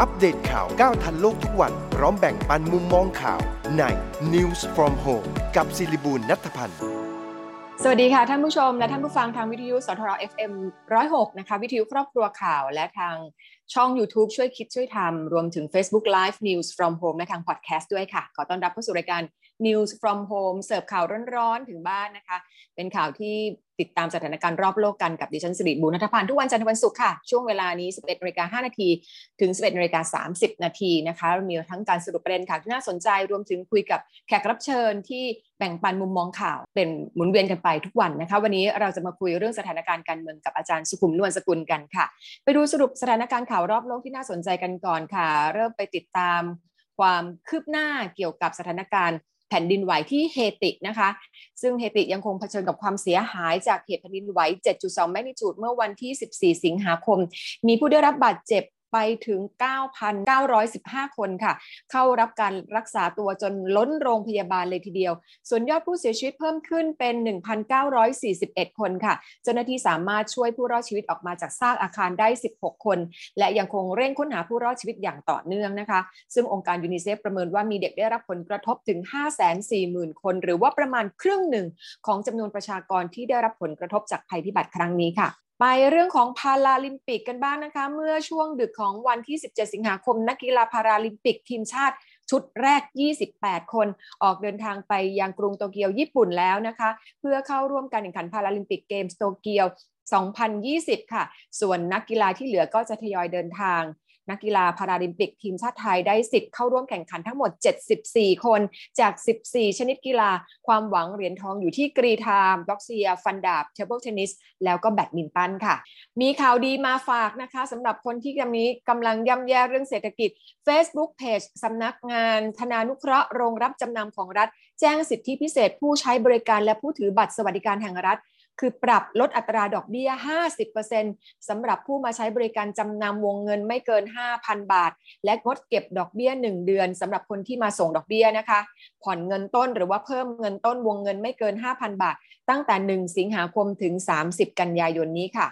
อัปเดตข่าวก้าวทันโลกทุกวัน พร้อมแบ่งปันมุมมองข่าวใน News from Home กับศิริบูลนัทพันธ์ สวัสดีค่ะ ท่านผู้ชมและท่านผู้ฟังทางวิทยุสทร FM 106 นะคะ วิทยุครอบครัวข่าวและทางช่อง YouTube ช่วยคิดช่วยทำ รวมถึง Facebook Live News from Home และทางพอดแคสต์ด้วยค่ะ ขอต้อนรับเข้าสู่รายการ News from Home เสิร์ฟข่าวร้อนๆ ถึงบ้านนะคะ เป็นข่าวที่ ติดตามสถานการณ์รอบโลกกันกับดิฉันสิริบุญนัทพันธ์ทุกวันจันทร์วันศุกร์ค่ะ ช่วงเวลานี้ 11นาฬิกา5นาทีถึง 11นาฬิกา30 นาทีนะคะมีทั้งการสรุปประเด็นข่าวที่น่าสนใจรวมถึงคุยกับแขกรับเชิญที่แบ่งปันมุมมองข่าวเป็นหมุนเวียนกันไปทุกวันนะคะ วันนี้เราจะมาคุยเรื่องสถานการณ์การเมืองกับอาจารย์สุขุมนวลสกุลกันค่ะ ไปดูสรุปสถานการณ์ข่าวรอบโลกที่น่าสนใจกันก่อนค่ะ เริ่มไปติดตามความคืบหน้าเกี่ยวกับสถานการณ์ ผ่นดินไหวที่เฮตินะคะ ซึ่งเฮติยังคงเผชิญกับความเสียหายจากเหตุแผ่นดินไหว 7.2 แมกนิจูดเมื่อวันที่ 14 สิงหาคม มีผู้ได้รับบาดเจ็บ ไปถึง 9,915 คนค่ะ เข้ารับการรักษาตัวจนล้นโรงพยาบาลเลยทีเดียว ส่วนยอดผู้เสียชีวิตเพิ่มขึ้นเป็น 1,941 คนค่ะ เจ้าหน้าที่สามารถช่วยผู้รอดชีวิตออกมาจากซากอาคารได้ 16 คน และยังคงเร่งค้นหาผู้รอดชีวิตอย่างต่อเนื่องนะคะ ซึ่งองค์การยูนิเซฟประเมินว่ามีเด็กได้รับผลกระทบถึง 540,000 คน หรือว่าประมาณครึ่งหนึ่งของจำนวนประชากรที่ได้รับผลกระทบจากภัยพิบัติครั้งนี้ค่ะไปเรื่องของพาราลิมปิกกันบ้างนะคะ เมื่อช่วงดึกของวันที่ 17 สิงหาคม นักกีฬาพาราลิมปิกทีมชาติชุดแรก 28 คน ออกเดินทางไปยังกรุงโตเกียวญี่ปุ่นแล้วนะคะ เพื่อเข้าร่วมการแข่งขันพาราลิมปิกเกมส์โตเกียว 2020 ค่ะ ส่วนนักกีฬาที่เหลือก็จะทยอยเดินทาง นักกีฬาพาราลิมปิกทีมชาติไทยได้สิทธิ์เข้าร่วมแข่งขันทั้งหมด 74 คนจาก 14 ชนิดกีฬา ความหวังเหรียญทองอยู่ที่กรีธาบอคเซีย ฟันดาบ table tennis แล้วก็แบดมินตันค่ะ มีข่าวดีมาฝากนะคะสำหรับคนที่ตอนนี้กำลังย่ำแย่เรื่องเศรษฐกิจ Facebook Page สำนักงานธนานุเคราะห์โรงรับจำนำของรัฐ แจ้งสิทธิพิเศษผู้ใช้บริการและผู้ถือบัตรสวัสดิการแห่งรัฐ คือปรับลดอัตราดอกเบี้ย 50%สำหรับผู้มาใช้บริการจำนำวงเงินไม่เกิน 5,000 บาท และงดเก็บดอกเบี้ย 1 เดือนสำหรับคนที่มาส่งดอกเบี้ยนะคะ ผ่อนเงินต้นหรือว่าเพิ่มเงินต้นวงเงินไม่เกิน 5,000 บาท ตั้งแต่ 1 สิงหาคมถึง 30 กันยายนนี้ค่ะ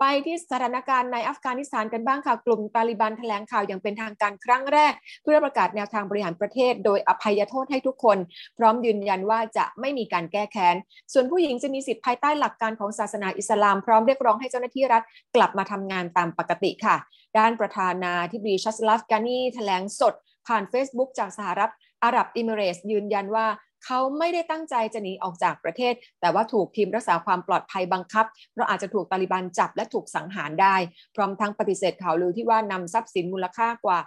ไปที่สถานการณ์ในอัฟกานิสถานกันบ้างค่ะ กลุ่มตาลิบันแถลงข่าวอย่างเป็นทางการครั้งแรก เพื่อประกาศแนวทางบริหารประเทศ โดยอภัยโทษให้ทุกคน พร้อมยืนยันว่าจะไม่มีการแก้แค้น ส่วนผู้หญิงจะมีสิทธิภายใต้หลักการของศาสนาอิสลาม พร้อมเรียกร้องให้เจ้าหน้าที่รัฐกลับมาทำงานตามปกติค่ะ ด้านประธานาธิบดีชัสลาฟกานีแถลงสดผ่าน Facebook จากสหรัฐอาหรับอิมิเรส ยืนยันว่าเขาไม่ได้ตั้งใจจะหนีออกจากประเทศ แต่ว่าถูกทีมรักษาความปลอดภัยบังคับ เพราะอาจจะถูกตาลิบันจับและถูกสังหารได้ พร้อมทั้งปฏิเสธข่าวลือที่ว่านำทรัพย์สินมูลค่ากว่า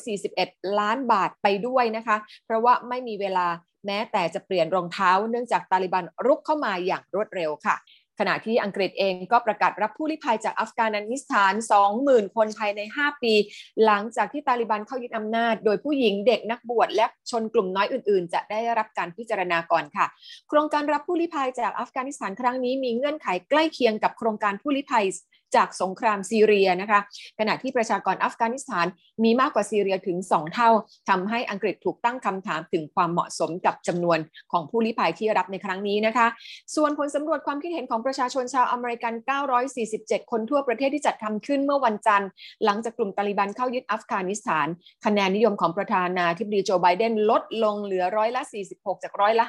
5,641 ล้านบาทไปด้วยนะคะ เพราะว่าไม่มีเวลาแม้แต่จะเปลี่ยนรองเท้า เนื่องจากตาลิบันรุกเข้ามาอย่างรวดเร็วค่ะ ขณะที่อังกฤษเองก็ประกาศรับผู้ลี้ภัยจากอัฟกานิสถาน 20,000 คนภายใน 5 ปี หลังจากที่ตาลิบันเข้ายึดอำนาจ โดยผู้หญิงเด็กนักบวชและชนกลุ่มน้อยอื่นๆ จะได้รับการพิจารณาก่อนค่ะ โครงการรับผู้ลี้ภัยจากอัฟกานิสถานครั้งนี้มีเงื่อนไขใกล้เคียงกับโครงการผู้ลี้ภัย จากสงครามซีเรียนะคะ ขณะที่ประชากรอัฟกานิสถานมีมากกว่าซีเรียถึง 2 เท่าทำให้อังกฤษถูกตั้งคำถามถึงความเหมาะสมกับจำนวนของผู้ลี้ภัยที่รับในครั้งนี้นะคะ ส่วนผลสำรวจความคิดเห็นของประชาชนชาวอเมริกัน 947 คนทั่วประเทศที่จัดทำขึ้นเมื่อวันจันทร์ หลังจากกลุ่มตาลิบันเข้ายึดอัฟกานิสถาน คะแนนนิยมของประธานาธิบดีโจไบเดนลดลงเหลือร้อยละ 46 จากร้อยละ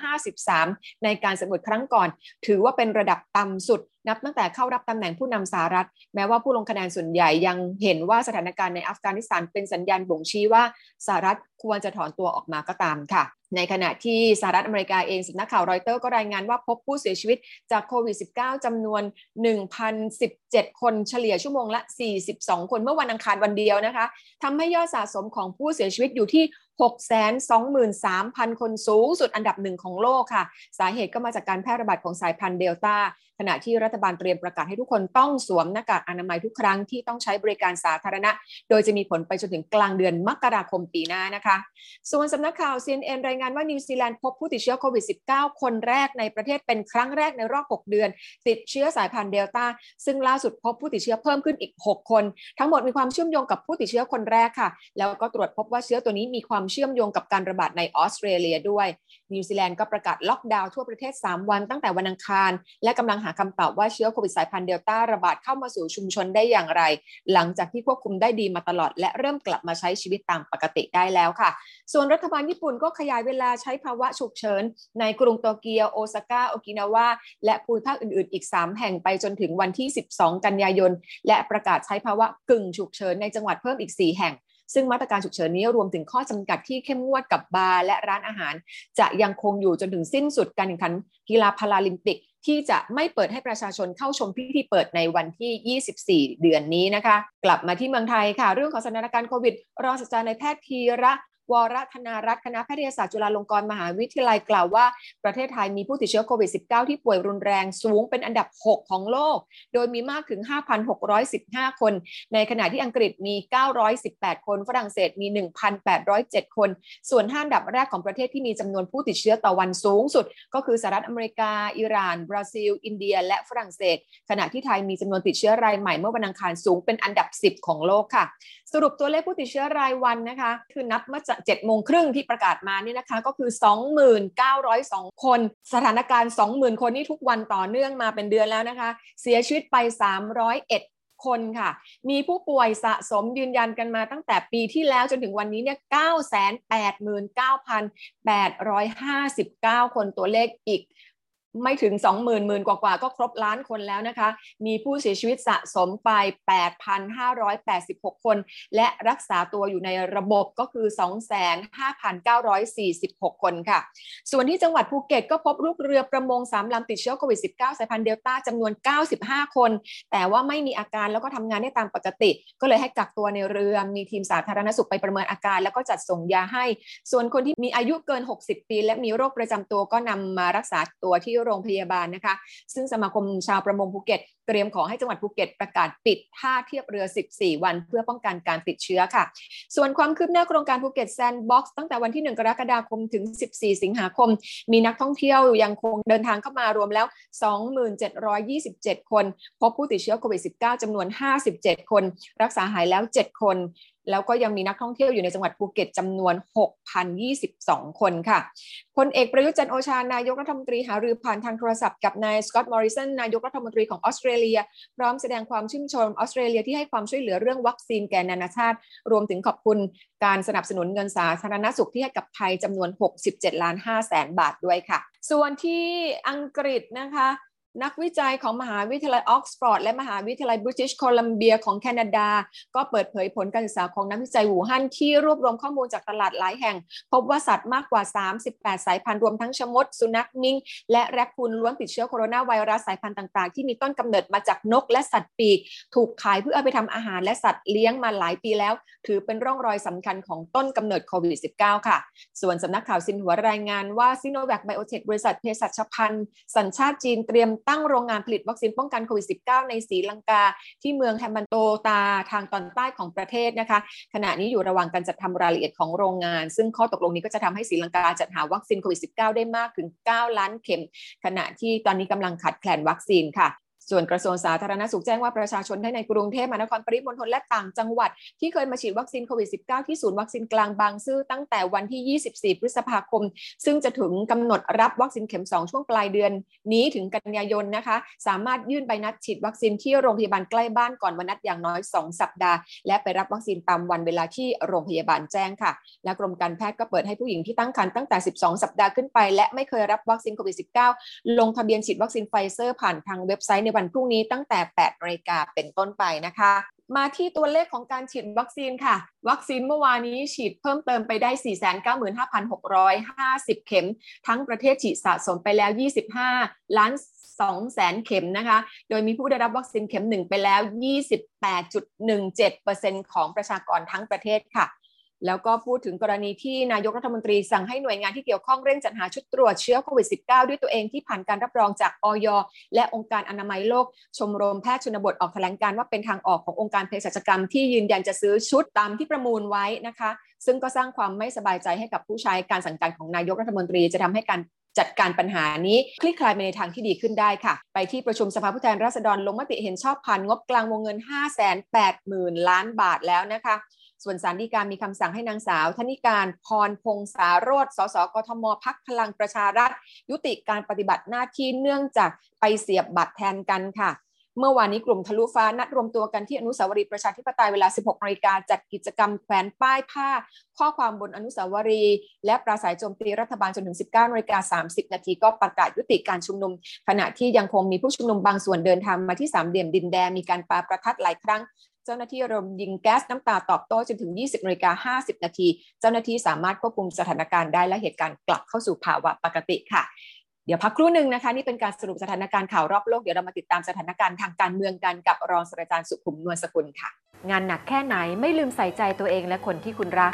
53 ในการสำรวจครั้งก่อน ถือว่าเป็นระดับต่ำสุด นับตั้งแต่เข้ารับตำแหน่งผู้นำสหรัฐ แม้ว่าผู้ลงคะแนนส่วนใหญ่ยังเห็นว่าสถานการณ์ในอัฟกานิสถานเป็นสัญญาณบ่งชี้ว่าสหรัฐควรจะถอนตัวออกมาก็ตามค่ะ ในขณะที่สหรัฐอเมริกาเองสำนักข่าวรอยเตอร์ก็รายงานว่าพบผู้เสียชีวิตจากโควิด -19 จำนวน 1,017 คนเฉลี่ยชั่วโมงละ 42 คนเมื่อวันอังคารวันเดียวนะคะทำให้ยอดสะสมของผู้เสียชีวิตอยู่ที่623,000 คนสูงสุดอันดับหนึ่งของโลกค่ะ สาเหตุก็มาจากการแพร่ระบาดของสายพันธุ์เดลต้า ขณะที่รัฐบาลเตรียมประกาศให้ทุกคนต้องสวมหน้ากากอนามัยทุกครั้งที่ต้องใช้บริการสาธารณะ โดยจะมีผลไปจนถึงกลางเดือนมกราคมปีหน้านะคะ ส่วนสำนักข่าว CNN รายงานว่านิวซีแลนด์พบผู้ติดเชื้อโควิด -19 คนแรกในประเทศเป็นครั้งแรกในรอบ 6 เดือน ติดเชื้อสายพันธุ์เดลต้าซึ่งล่าสุดพบผู้ติดเชื้อเพิ่มขึ้นอีก 6 คน ทั้งหมดมีความเชื่อมโยงกับผู้ติดเชื้อคนแรกค่ะ แล้วก็ตรวจพบว่าเชื้อตัวนี้มีความเชื่อมโยงกับการระบาดในออสเตรเลียด้วยนิวซีแลนด์ก็ประกาศล็อกดาวน์ทั่วประเทศ 3 วันตั้งแต่วันอังคาร และกำลังหาคำตอบว่าเชื้อโควิดสายพันธุ์เดลต้าระบาดเข้ามาสู่ชุมชนได้อย่างไร หลังจากที่ควบคุมได้ดีมาตลอด และเริ่มกลับมาใช้ชีวิตตามปกติได้แล้วค่ะ ส่วนรัฐบาลญี่ปุ่นก็ขยายเวลาใช้ภาวะฉุกเฉิน ในกรุงโตเกียวโอซาก้าโอกินาวาและภูมิภาคอื่นๆ อีก 3 แห่งไปจนถึงวันที่ 12 กันยายน และประกาศใช้ภาวะกึ่งฉุกเฉินในจังหวัดเพิ่มอีก 4 แห่งซึ่งมาตรการฉุกเฉินนี้รวมถึงข้อจำกัดที่เข้มงวดกับบาร์และร้านอาหาร จะยังคงอยู่จนถึงสิ้นสุดการแข่งขันกีฬาพาราลิมปิก ที่จะไม่เปิดให้ประชาชนเข้าชมพิธีเปิดในวันที่ 24 เดือนนี้นะคะ กลับมาที่เมืองไทยค่ะ เรื่องของสถานการณ์โควิด รองศาสตราจารย์นายแพทย์ธีระ วรธนารัตน์คณะแพทยศาสตร์จุฬาลงกรณ์มหาวิทยาลัยกล่าวว่า ประเทศไทยมีผู้ติดเชื้อโควิด -19 ที่ป่วยรุนแรงสูงเป็นอันดับ 6 ของโลก โดยมีมากถึง 5,615 คน ในขณะที่อังกฤษมี 918 คน ฝรั่งเศสมี 1,807 คน ส่วน5อันดับแรกของประเทศที่มีจำนวนผู้ติดเชื้อต่อวันสูงสุด ก็คือสหรัฐอเมริกา อิหร่าน บราซิล อินเดีย และฝรั่งเศส ขณะที่ไทยมีจำนวนติดเชื้อรายใหม่เมื่อวันอังคารสูงเป็นอันดับ 10 ของโลกค่ะ สรุปตัวเลขผู้ติดเชื้อรายวันนะคะ คือนับมาเมื่อ7โมงครึ่งที่ประกาศมาเนี่ยนะคะก็คือ2902 คน สถานการณ์ 20,000 คนนี่ทุกวันต่อเนื่องมาเป็นเดือนแล้วนะคะ เสียชีวิตไป 301คนค่ะ มีผู้ป่วยสะสมยืนยันกันมาตั้งแต่ปีที่แล้วจนถึงวันนี้เนี่ย 989,859 คนตัวเลขอีก ไม่ถึง 20,000หมื่นกว่าๆก็ครบล้านคนแล้วนะคะ มีผู้เสียชีวิตสะสมไป 8,586 คน และรักษาตัวอยู่ในระบบก็คือ 25,946 คนค่ะ ส่วนที่จังหวัดภูเก็ตก็พบลูกเรือประมง 3 ลำติดเชื้อโควิด -19 สายพันธุ์เดลต้าจำนวน 95 คน แต่ว่าไม่มีอาการแล้วก็ทำงานได้ตามปกติ ก็เลยให้กักตัวในเรือ มีทีมสาธารณสุขไปประเมินอาการ แล้วก็จัดส่งยาให้ ส่วนคนที่มีอายุเกิน 60 ปี และมีโรคประจำตัวก็นำมารักษาตัวที่โรงพยาบาลนะคะ ซึ่งสมาคมชาวประมงภูเก็ต เตรียมขอให้จังหวัดภูเก็ตประกาศปิดท่าเทียบเรือ 14 วัน เพื่อป้องกันการติดเชื้อค่ะ ส่วนความคืบหน้าโครงการภูเก็ตแซนด์บ็อกซ์ตั้งแต่วันที่ 1 กรกฎาคมถึง 14 สิงหาคม มีนักท่องเที่ยวยังคงเดินทางเข้ามารวมแล้ว 2727 คน พบผู้ติดเชื้อโควิด -19 จำนวน 57 คน รักษาหายแล้ว 7 คน แล้วก็ยังมีนักท่องเที่ยวอยู่ในจังหวัดภูเก็ตจำนวน 6,022 คนค่ะ พลเอกประยุทธ์จันทร์โอชานายกรัฐมนตรีหารือผ่านทางโทรศัพท์กับนายสกอตต์มอริสันนายกรัฐมนตรีของออสเตรเลีย พร้อมแสดงความชื่นชมออสเตรเลียที่ให้ความช่วยเหลือเรื่องวัคซีนแก่นานาชาติ รวมถึงขอบคุณการสนับสนุนเงินสาธารณสุขที่ให้กับไทยจำนวน 67ล้าน5แสนบาทด้วยค่ะ ส่วนที่อังกฤษนะคะ นักวิจัยของมหาวิทยาลัยออกซฟอร์ดและมหาวิทยาลัยบริติชโคลัมเบียของแคนาดา ก็เปิดเผยผลการศึกษาของนักวิจัยอู่ฮั่นที่รวบรวมข้อมูลจากตลาดหลายแห่ง พบว่าสัตว์มากกว่า 38 สายพันธุ์รวมทั้งชะมด สุนัขมิงก์ และแรคคูนล้วนติดเชื้อโคโรนาไวรัสสายพันธุ์ต่างๆ ที่มีต้นกำเนิดมาจากนกและสัตว์ปีก ถูกขายเพื่อเอาไปทำอาหารและสัตว์เลี้ยงมาหลายปีแล้ว ถือเป็นร่องรอยสำคัญของต้นกำเนิดโควิด -19 ค่ะ ส่วนสำนักข่าวซินหัวรายงานว่าซิโนแวคไบโอเทคบริษัทเภสัชภัณฑ์สัญชาติจีนเตรียมตั้งโรงงานผลิตวัคซีนป้องกันโควิด -19 ในศรีลังกา ที่เมืองแฮมบันโตตาทางตอนใต้ของประเทศนะคะ ขณะนี้อยู่ระหว่างการจัดทำรายละเอียดของโรงงาน ซึ่งข้อตกลงนี้ก็จะทำให้ศรีลังกาจัดหาวัคซีนโควิด -19 ได้มากถึง 9 ล้านเข็ม ขณะที่ตอนนี้กำลังขาดแคลนวัคซีนค่ะ ส่วนกระทรวงสาธารณสุขแจ้งว่าประชาชนทั้งในกรุงเทพมหานครปริมณฑลและต่างจังหวัด ที่เคยมาฉีดวัคซีนโควิด -19 ที่ศูนย์วัคซีนกลางบางซื่อตั้งแต่วันที่ 24 พฤษภาคม ซึ่งจะถึงกำหนดรับวัคซีนเข็ม 2 ช่วงปลายเดือนนี้ถึงกันยายนนะคะ สามารถยื่นใบนัดฉีดวัคซีนที่โรงพยาบาลใกล้บ้านก่อนวันนัดอย่างน้อย 2 สัปดาห์ และไปรับวัคซีนตามวันเวลาที่โรงพยาบาลแจ้งค่ะ และกรมการแพทย์ก็เปิดให้ผู้หญิงที่ตั้งครรภ์ตั้งแต่ 12 สัปดาห์ขึ้นไป และไม่เคยรับวัคซีนโควิด -19 ลงทะเบียนฉีดวัคซีนไฟเซอร์ผ่านทางเว็บไซต์ในวันพรุ่งนี้ตั้งแต่8นาฬิกาเป็นต้นไปนะคะ มาที่ตัวเลขของการฉีดวัคซีนค่ะ วัคซีนเมื่อวานนี้ฉีดเพิ่มเติมไปได้ 495,650 เข็ม ทั้งประเทศฉีดสะสมไปแล้ว 25 ล้าน2แสนเข็มนะคะ โดยมีผู้ได้รับวัคซีนเข็ม 1 ไปแล้ว 28.17%ของประชากรทั้งประเทศค่ะ แล้วก็พูดถึงกรณีที่นายกรัฐมนตรีสั่งให้หน่วยงานที่เกี่ยวข้องเร่งจัดหาชุดตรวจเชื้อโควิด -19 ด้วยตัวเองที่ผ่านการรับรองจากอยและองค์การอนามัยโลก ชมรมแพทย์ชนบทออกแถลงการว่าเป็นทางออกขององค์การเภสัชกรรมที่ยืนยันจะซื้อชุดตามที่ประมูลไว้นะคะ ซึ่งก็สร้างความไม่สบายใจให้กับผู้ใช้การสั่งการของนายกรัฐมนตรีจะทำให้การจัดการปัญหานี้คลี่คลายไปในทางที่ดีขึ้นได้ค่ะ ไปที่ประชุมสภาผู้แทนราษฎรลงมติเห็นชอบผ่านงบกลางวงเงิน 580,000 ล้านบาทแล้วนะคะ ส่วนสารดีการมีคำสั่งให้นางสาว ธนิการพรพงษารดสสกทมพักพลังประชารัฐ ยุติการปฏิบัติหน้าที่เนื่องจากไปเสียบบัตรแทนกันค่ะ เมื่อวานนี้กลุ่มทะลุฟ้านัดรวมตัวกันที่อนุสาวรีย์ประชาธิปไตยเวลา 16นาฬิกาจัดกิจกรรมแขวนป้ายผ้า ข้อความบนอนุสาวรีย์และปราศัยโจมตีรัฐบาลจนถึง 19นาฬิกา30 นาทีก็ประกาศยุติการชุมนุม ขณะที่ยังคงมีผู้ชุมนุมบางส่วนเดินทางมาที่สามเหลี่ยมดินแดงมีการปาประทัดหลายครั้ง เจ้าหน้าที่รมยิงแก๊สน้ำตาตอบโต้จนถึง 20นาฬิกา50 นาที เจ้าหน้าที่สามารถควบคุมสถานการณ์ได้และเหตุการณ์กลับเข้าสู่ภาวะปกติค่ะ เดี๋ยวพักครู่หนึ่งนะคะ นี่เป็นการสรุปสถานการณ์ข่าวรอบโลก เดี๋ยวเรามาติดตามสถานการณ์ทางการเมืองกันกับรองศาสตราจารย์สุขุมนวลสกุลค่ะ งานหนักแค่ไหนไม่ลืมใส่ใจตัวเองและคนที่คุณรัก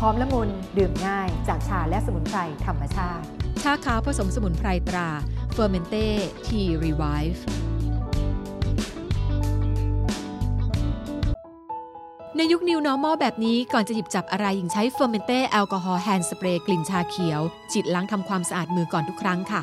หอมละมุนดื่มง่ายจากชาและสมุนไพรธรรมชาติ ชาขาวผสมสมุนไพรตรา Fermented Tea Revive ในยุค New Normal แบบนี้ก่อนจะหยิบจับอะไรหญิงใช้ Fermente แอลกอฮอล์แฮนด์สเปรย์กลิ่นชาเขียวฉีดล้างทำความสะอาดมือก่อนทุกครั้งค่ะ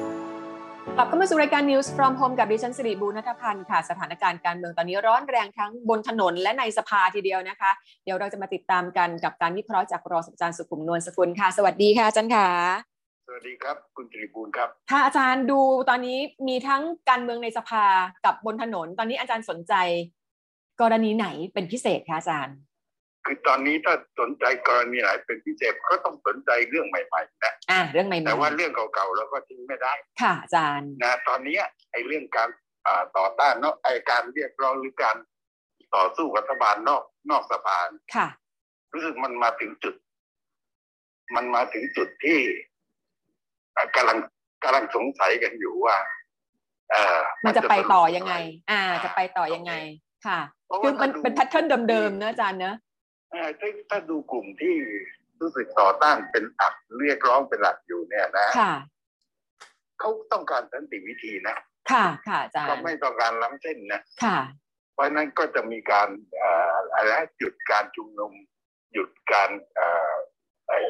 ลับเข้ามาสู่รายการ News from Home กับดิฉันสิริบูรณัฐพันธ์ค่ะ สถานการณ์การเมืองตอนนี้ร้อนแรงทั้งบนถนนและในสภาทีเดียวนะคะ เดี๋ยวเราจะมาติดตามกันกับการวิเคราะห์จากรองศาสตราจารย์สุขุมนวลสกุลค่ะ สวัสดีค่ะอาจารย์ค่ะ สวัสดีครับ คุณสิริบูรณ์ครับค่ะอาจารย์ดูตอนนี้มีทั้งการเมืองในสภากับบนถนน ตอนนี้อาจารย์สนใจ กรณีไหนเป็นพิเศษคะอาจารย์ คือตอนนี้ถ้าสนใจกรณีไหนเป็นพิเศษก็ต้องสนใจเรื่องใหม่ๆนะอ่าเรื่องใหม่ๆแต่ว่าเรื่องเก่าๆเราก็ทิ้งไม่ได้ ค่ะอาจารย์นะตอนนี้ไอ้เรื่องการต่อต้านเนาะไอ้การเรียกร้องหรือการต่อสู้รัฐบาลนอกนอกสภาค่ะ รู้สึกมันมาถึงจุด มันมาถึงจุดที่กำลังกำลังสงสัยกันอยู่ว่าเออมันจะไปต่อยังไง อ่า จะไปต่อยังไง ค่ะ คือมันเป็น pattern เดิมๆนะอาจารย์เนอะ ถ้าถ้าดูกลุ่มที่รู้สึกต่อต้านเป็นอักเรียกร้องเป็นหลักอยู่เนี่ยนะเขาต้องการสันติวิธีนะค่ะค่ะอาจารย์เขาไม่ต้องการล้ำเส้นนะค่ะ เพราะนั้นก็จะมีการอะไรหยุดการชุมนุม หยุดการ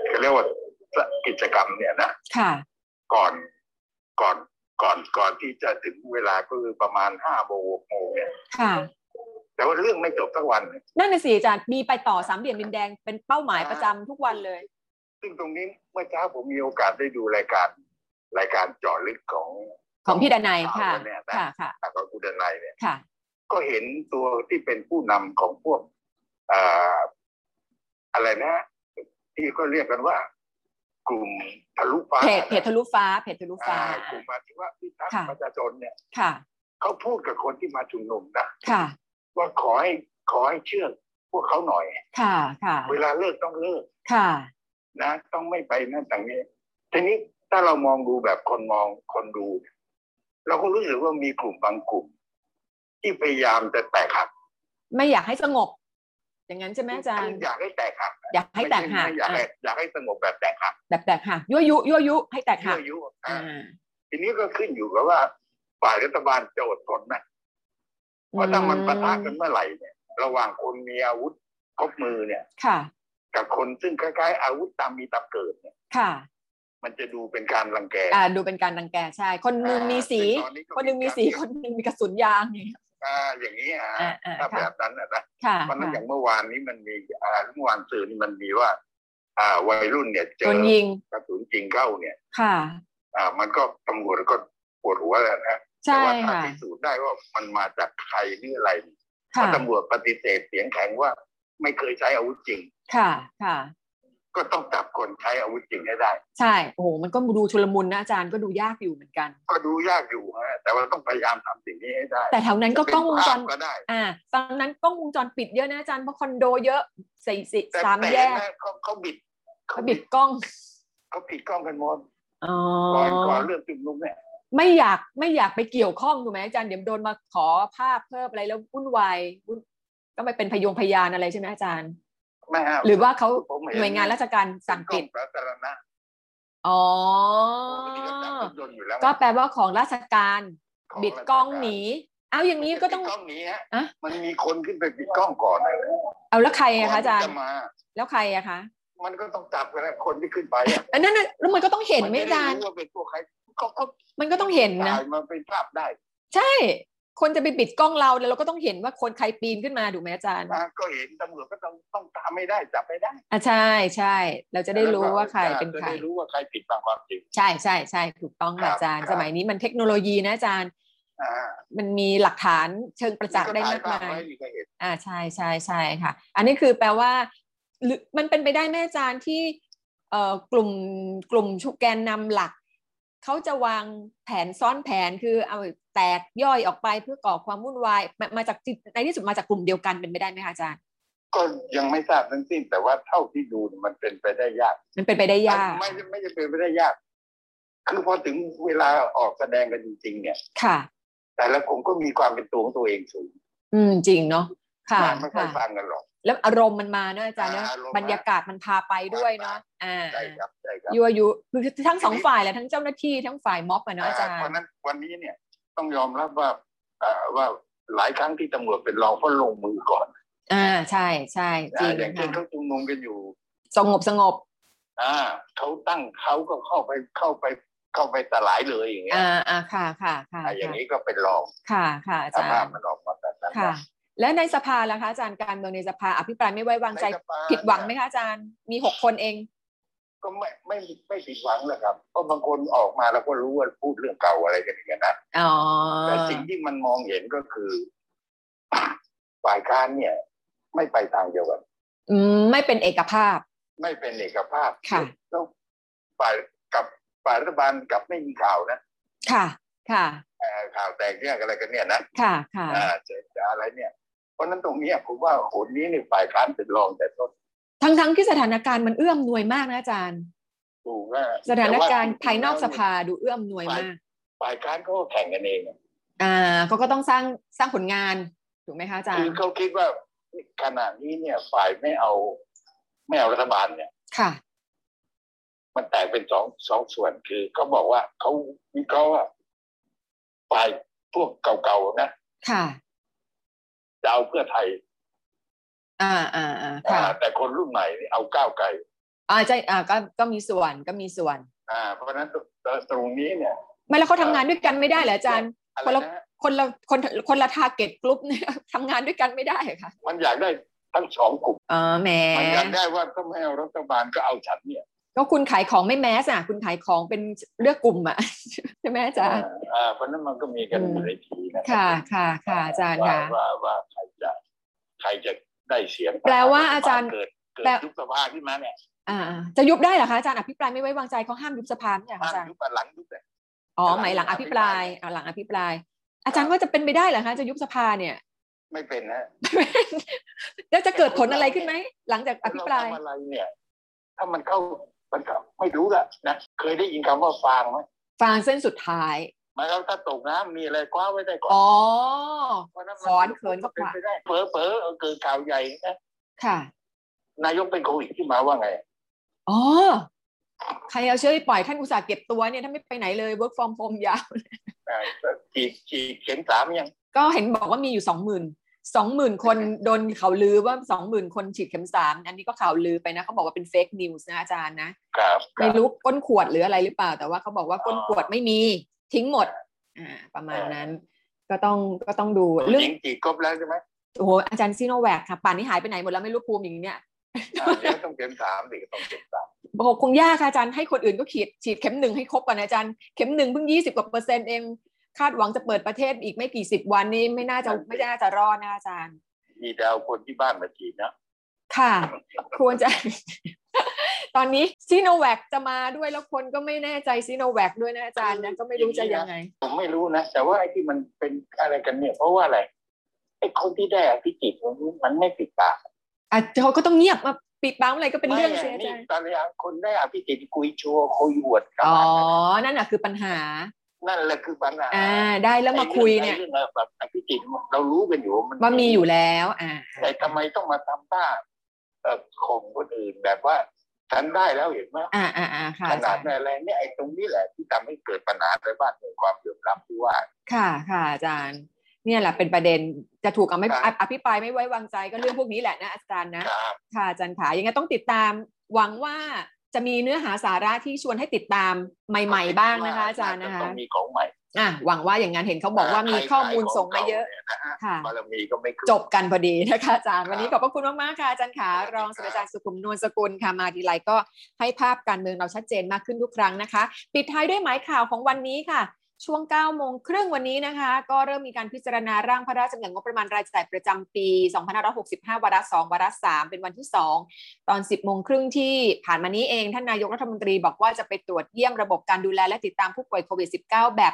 เขาเรียกว่ากิจกรรมเนี่ยนะค่ะก่อนก่อนก่อนก่อนที่จะถึงเวลาก็คือประมาณห้าโมงโมงเนี่ยค่ะ แต่ว่าเรื่องไม่จบสักวัน นั่นน่ะสิอาจารย์มีไปต่อสามเหลี่ยมดินแดงเป็นเป้าหมายประจำทุกวันเลย ซึ่งตรงนี้เมื่อเช้าผมมีโอกาสได้ดูรายการ รายการเจาะลึกของของพี่ดนายค่ะค่ะค่ะของคุณดนายเนี่ยค่ะ ก็เห็นตัวที่เป็นผู้นำของพวกอะไรนะ ที่ก็เรียกกันว่า กลุ่มทะลุฟ้าเพจเพจทะลุฟ้าเพจทะลุฟ้ากลุ่มอาชีวะพิทักษ์ประชาชนเนี่ยค่ะเขาพูดกับคนที่มาชุมนุมนะค่ะ ว่าขอให้ขอให้เชื่อพวกเขาหน่อย ค่ะ ค่ะ เวลาเลิกต้องเลิก ค่ะ นะ ต้องไม่ไปนั่นต่างนี้ ทีนี้ถ้าเรามองดูแบบคนมองคนดู เราก็รู้สึกว่ามีกลุ่มบางกลุ่ม ที่พยายามจะแตกหัก ไม่อยากให้สงบ อย่างนั้นใช่ไหมอาจารย์ อยากให้แตกหัก อยากให้แตกหักไม่ใช่ไม่อยากให้อะอยากให้สงบแบบแตกหัก แบบแตกหักยั่วยุยั่วยุให้แตกหักยั่วยุอ่าอ่าทีนี้ก็ขึ้นอยู่กับว่าฝ่ายรัฐบาลจะอดทนไหม เพราะถ้ามันปะทะกันเมื่อไหร่เนี่ย ระหว่างคนมีอาวุธครบมือเนี่ย ค่ะ กับคนซึ่งคล้ายๆ อาวุธตามมีตามเกิดเนี่ย ค่ะ มันจะดูเป็นการรังแก อ่า ดูเป็นการรังแกใช่ คนหนึ่งมีสีซึ่งตอก็คนหนึ่งมีสีการคนหนึ่งมีกระสุนยางอย่างเงี้ยอ่า อย่างนี้อะอ่าอ่าถ้าค่ะแบบนั้นนะนะค่ะเพราะฉะนั้นอค่ะย่างเมื่อวานนี้มันมีอ่าเมื่อวานสื่อนี่มันมีว่า อ่า วัยรุ่นเนี่ย เจโดอนยิงกระสุนจริงเข้าเนี่ย ค่ะ อ่า มันก็ตำรวจก็ปวดหัวแล้วนะ แต่ใช่ว่าถ้าค่ะพิสูจน์ได้ว่ามันมาจากใครหรืออะไรเพค่ะราะตำรวจปฏิเสธเสียงแข็งว่า ไม่เคยใช้อาวุธจริง ค่ะค่ะ ก็ต้องจับคนใช้อาวุธจริงให้ได้ ใช่โอ้โหมันก็ดูชุลมุนนะอาจารย์ก็ดูยากอยู่เหมือนกัน ก็ดูยากอยู่ฮะแต่ว่าต้องพยายามทำสิ่งนี้ให้ได้ แต่แถวนั้นก็กล้องวงจรเป็นภาพก็ได้อ่าตอนนั้นกล้องวงจรปิดเยอะนะอาจารย์เพราะคอนโดเยอะสี่สิแต่สามแต่แยกนะเขาเขาบิดเขาบิดกล้องเขาปิดกล้องกันหมดอ๋อก่อนก่อนเรื่องชุมนุมเนี่ย ไม่อยากไม่อยากไปเกี่ยวข้องถูกไหมอาจารย์เดี๋ยวโดนมาขอภาพเพิ่มอะไรแล้ววุ่นวายวุ่นก็ไม่เป็นพยงพยานอะไรใช่ไหมอาจารย์ ไม่ฮะหรือว่าเขาผมเหน่วยงานราชการสั่งปิดเป็นกล้อสาธารณะอ๋อปกติก็จับรถยนต์อยู่แล้วก็แปลว่าของราชการของบิดกล้องหนี เอาอย่างนี้ก็ต้องบิดกล้องหนีฮะอะมันมีคนขึ้นไปปิดกล้องก่อนนะเอาแล้วใครอะคะอาจารก่นย์ที่จะมาแล้วใครอะคะมันก็ต้องจับกันนะคนที่ขึ้นไปอะอันนั้นน่ะแล้วมันก็ต้องเห็นไหมไม่อาได้จารย์รู้ว่าเป็นตัวใคร ก็ก็มันก็ต้องเห็นนะถ่ายมาเป็นภาพได้ ใช่ คนจะไปปิดกล้องเราแล้วเราก็ต้องเห็นว่าคนใครปีนขึ้นมาถูกไหมอาจารย์นะก็เห็นตำรวจก็ต้องต้องตามไม่ได้จับไม่ได้อะใช่ใช่ เราจะได้รู้ว่าใครเป็นจะใครได้รู้ว่าใครผิดบางความจริงใช่ใช่ใช่ถูกต้องครัค่ะบอาจารย์ครับสมัยนี้มันเทคโนโลยีนะอาจารย์อ่ามันมีหลักฐานเชิงประจักษ์ได้มากถ่มายภพไว้นี่ก็เห็นอ่าใช่ใช่ใช่ค่ะ อันนี้คือแปลว่าหรือมันเป็นไปได้ไหมอาจารย์ที่เอ่อกลุ่มกลุ่มชุแกนนำหลัก เขาจะวางแผนซ้อนแผนคือเอาแตกย่อยออกไปเพื่อก่อความวุ่นวายมามาจากจิตในที่สุดมาจากกลุ่มเดียวกันเป็นไปได้ไหมคะอาจารย์ ก็ยังไม่ทราบทั้งสิ้น แต่ว่าเท่าที่ดูเนี่ยมันเป็นไปได้ยาก มันเป็นไปได้ยาก ไม่ไม่จะเป็นไปได้ยาก คือพอถึงเวลาออกแสดงกันจริงๆเนี่ย ค่ะ แต่ละคนก็มีความเป็นตัวของตัวเองสูง อืมจริงเนาะค่ะมันไม่ค่อยค่ะฟังกันหรอก แล้วอารมณ์มันมาเนอะอาจารย์เนอะอ่าอารมณ์บรรยากาศมันพาไปด้วยเนาะอ่าใช่ครับใช่ครับยั่วยุคือทั้งสองฝ่ายแหละทั้งเจ้าหน้าที่ทั้งฝ่ายม็อบอะเนาะอาจารเพราะย์ฉะนั้นวันนี้เนี่ยต้องยอมรับว่าเอ่อว่าหลายครั้งที่ตำรวจเป็นรองเพราะลงมือก่อน อ่าใช่ใช่จริงอย่างเช่นค่ะเขาชุมนุมกันอยู่ สงบสงบ อ่าเขาตั้งเขาก็เข้าไปเข้าไปเข้าไปสลายเลยอย่างเงี้ยอ่าอ่าค่ะค่ะค่ะอ่าอย่างนี้ก็เป็นรองค่ะค่ะอาสจารภาพย์มันออกมาแบบนั้นค่ะ และในสภาล่ะคะอาจารย์การเมืองในสภา อภิปรายไม่ไว้วางใจในสภาผิดหวังไหมคะอาจารย์มีหกคนเอง ก็ไม่ไม่ไม่ผิดหวังเลยครับเพราะบางคนออกมาแล้วก็รู้ว่าพูดเรื่องเก่าอะไรกันอย่างนั้นนะอ๋อแต่สิ่งที่มันมองเห็นก็คือฝ่ายค้านเนี่ย ไม่ไปทางเดียวกันอืมไม่เป็นเอกภาพ ไม่เป็นเอกภาพค่ะแล้วฝ่ายกับฝ่ายรัฐบาลกลับไม่มีข่าวนะค่ะ ค่ะเอ่อข่าวแตกเนี่ยอะไรกันเนี่ยนะ ค่ะ ค่ะอ่าจะจะอะไรเนี่ยเพ ราะฉะนั้นตรงเนี้ยผมว่าโหนนี้เนี่ยฝ่ายค้านเป็นรองแต่ต้นทั้งทั้งที่สถานการณ์มันเอื้อมหน่วยมากนะอาจารย์ถูกว่าสถานการณ์ภายนอกสภาดูเอื้อมหน่วยมาก ฝ่ายค้านเขาก็แข่งกันเองอะอ่าเขาก็ต้องสร้างสร้างผลงานถูกไหมคะอาจารคือย์เขาคิดว่าขณะนี้เนี่ย ฝ่ายไม่เอา ไม่เอารัฐบาลเนี่ย ค่ะ มันแตกเป็นสองสองส่วนคือเขาบอกว่าเขาวิเคราะห์ว่าฝ่ายพวกเก่าๆนะค่ะ จะเอาเพื่อไทย อ่าอ่าอ่าค่ะอ่าแต่คนรุ่นใหม่นี่เอาก้าวไกลอ่าใช่อ่าก็ก็มีส่วนก็มีส่วน อ่า เพราะฉะนั้นตรงตรงนี้เนี่ย ไม่แล้วเขาทำงานด้วยกันไม่ได้เหรออาจารย์อะไรคนละนะคนละคนคนละทาร์เก็ตกลุ่มเนี่ยทำงานด้วยกันไม่ได้เหรอค่ะ มันอยากได้ทั้งสองกลุ่มอ๋อแหมมันอยากได้ว่าถ้าไม่เอารัฐบาลก็เอาฉันเนี่ย ก็คุณขายของไม่แมสอะ คุณขายของเป็นเลือกกลุ่มอะใช่ไหมอาจารย์อ่าเพราะฉะนั้นมันก็มีกันอืมหลายทีนะค่ะค่ะค่ะอาจารย์ว่าค่ะว่าว่าใครจะใครจะได้เสียงแปลว่าอาจารย์เกิดเกิดแปลยุบสภาขึ้นมาเนี่ยอ่า จะยุบได้เหรอคะอาจารย์อภิปรายไม่ไว้วางใจเขาห้ามยุบสภาเนี่ยห้ามอาจารย์ยุบอะหลังยุบเนี่ยอ๋อหลังหมายหลังอภิปรายอภิปรายอ่าหลังอภิปราย อาจารย์ว่าจะเป็นไปได้เหรอคะจะยุบสภาเนี่ย ไม่เป็นนะแล้วจะเกิดผลอะไรขึ้นไหมหลังจากอภิปรายเทำอะไรเนี่ยถ้ามันเข้า มันก็ไม่รู้ละนะเคยได้ยินคำว่าฟางไหมฟางเส้นสุดท้ายหมายความถ้าตกน้ำมีอะไรคว้าไว้ได้ก่อนอ๋อเพราะฉะนั้นขอนเขินก็เป็นขวาไปได้เผลอเผลอๆเออเกิดข่าวใหญ่นะค่ะ นายกเป็นโควิดที่มาว่าไงอ๋อใครเอาเชื้อไปปล่อยท่านอุตส่าห์เก็บตัวเนี่ยท่านไม่ไปไหนเลย work from home ยาวอ่าฉีดฉีดเข็มสามยัง ก็เห็นบอกว่ามีอยู่สองหมื่น สองหมื่นคนโดนข่าวลือว่าสองหมื่นคนฉีดเข็มสามอันนี้ก็ข่าวลือไปนะเขาบอกว่าเป็นเฟกนิวส์นะอาจารย์นะครับคไม่รับรู้ก้นขวดหรืออะไรหรือเปล่า แต่ว่าเขาบอกว่าก้นขวดไม่มีทิ้งหมด อ่า ประมาณนั้น ก็ต้องก็ต้องดูเรื่องหญิงฉีดครบแล้วใช่ไหมโอ้โหอาจารย์ซีโนแวคค่ะป่านนี้หายไปไหนหมดแล้วไม่รู้ภูมิอย่างเนี้ยอ่าเดี๋ยวต้องเข็มสามดิต้องเข็มสามบอกคงยากค่ะอาจารย์ให้คนอื่นก็ฉีดฉีดเข็มหนึ่งให้ครบก่อนนะอาจารย์เข็มหนึ่งเพิ่งยี่สิบกว่าเปอร์เซ็นต์เอง คาดหวังจะเปิดประเทศอีกไม่กี่สิบวันนี้ไม่น่าจะไม่น่าจะรอดนะอาจารย์ มีแต่เอาคนที่บ้านมาฉีดนะค่ะ ควรจะ ตอนนี้ซีโนแวคจะมาด้วยแล้วคนก็ไม่แน่ใจซีโนแวคด้วยนะอาจารย์นะก็ไม่รู้จะยังไง ผมไม่รู้นะ แต่ว่าไอ้ที่มันเป็นอะไรกันเนี่ย เพราะว่าอะไรไอ้คนที่ได้อภิจิตมันมันไม่ปิดปากอะเขาก็ต้องเงียบมาปิดบังอะไรก็เป็นเรื่องไม่สิอะอานี่จารย์ตอนนี้คนได้อภิจิตคุยโชว์คุยอวดกันอ๋อนั่นน่ะคือปัญหา นั่นแหละคือปัญหาอ่า ได้แล้วมาคุยเนี่ยไอ้เรื่องแบบอภิจิตเรารู้กันอยู่มันว่ามีอยู่แล้ว อ่าแต่ทำไมต้องมาทำท่าเอ่อข่มคนอื่นแบบว่าฉันได้แล้วเห็นไหมอ่าอ่าอ่าค่ะขอานาจาดรย์แม่แรงเนี่ยไอ้ตรงนี้แหละที่ทำให้เกิดปัญหาในบ้านเมืองความเหลื่อมล้ำที่ว่า ค่ะค่ะอาจารย์ เนี่ยแหละเป็นประเด็นจะถูกเอาไม่ครับอภิปรายไม่ไว้วางใจก็เรื่องพวกนี้แหละนะอาจารย์นะครับค่ะอาจารย์ขายังไงต้องติดตามหวังว่า จะมีเนื้อหาสาระที่ชวนให้ติดตามใหม่ ๆ บ้างนะคะอาจารย์นะคะต้องมีของใหม่อะหวังว่าอย่างนั้นเห็นเขาบอกว่ามีข้อมูลส่งมาเยอะใครขของก่นี่นฮค่ะบารมีก็ไม่ขึ้นจบกันพอดีนะคะอาจารย์วันนี้คขรัอบบพระคุณมากๆค่ะอาจารย์ขารองศาสตราจารย์สุขุมนวลสกุลค่ะมาทีไรก็ให้ภาพการเมืองเราชัดเจนมากขึ้นทุกครั้งนะคะ ปิดท้ายด้วยหมายข่าวของวันนี้ค่ะ ช่วง 9 โมงครึ่งวันนี้นะคะ ก็เริ่มมีการพิจารณาร่างพระราชบัญญัติงบประมาณรายจ่ายประจำปี 2565 วาระ 2 วาระ 3 เป็นวันที่ 2 ตอน 10 โมงครึ่งที่ผ่านมานี้เอง ท่านนายกรัฐมนตรีบอกว่าจะไปตรวจเยี่ยมระบบการดูแลและติดตามผู้ป่วยโควิด -19 แบบ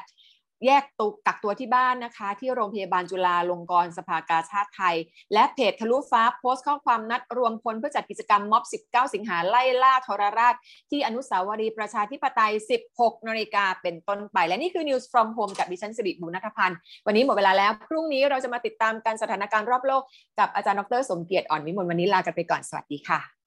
แยกตัวกักตัวที่บ้านนะคะ ที่โรงพยาบาลจุฬาลงกรณ์สภากาชาติไทย และเพจทะลุฟ้าโพสต์ข้อความนัดรวมพลเพื่อจัดกิจกรรมม็อบ 19 สิงหาไล่ล่าทรราช ที่อนุสาวรีย์ประชาธิปไตย 16นาฬิกาเป็นต้นไป และนี่คือ News from Home กับดิฉันสิริบุญนัทพันธ์วันนี้หมดเวลาแล้ว พรุ่งนี้เราจะมาติดตามการสถานการณ์รอบโลกกับอาจารย์ดรสมเกียรติอ่อนวิมลวันนี้ลากันไปก่อนสวัสดีค่ะ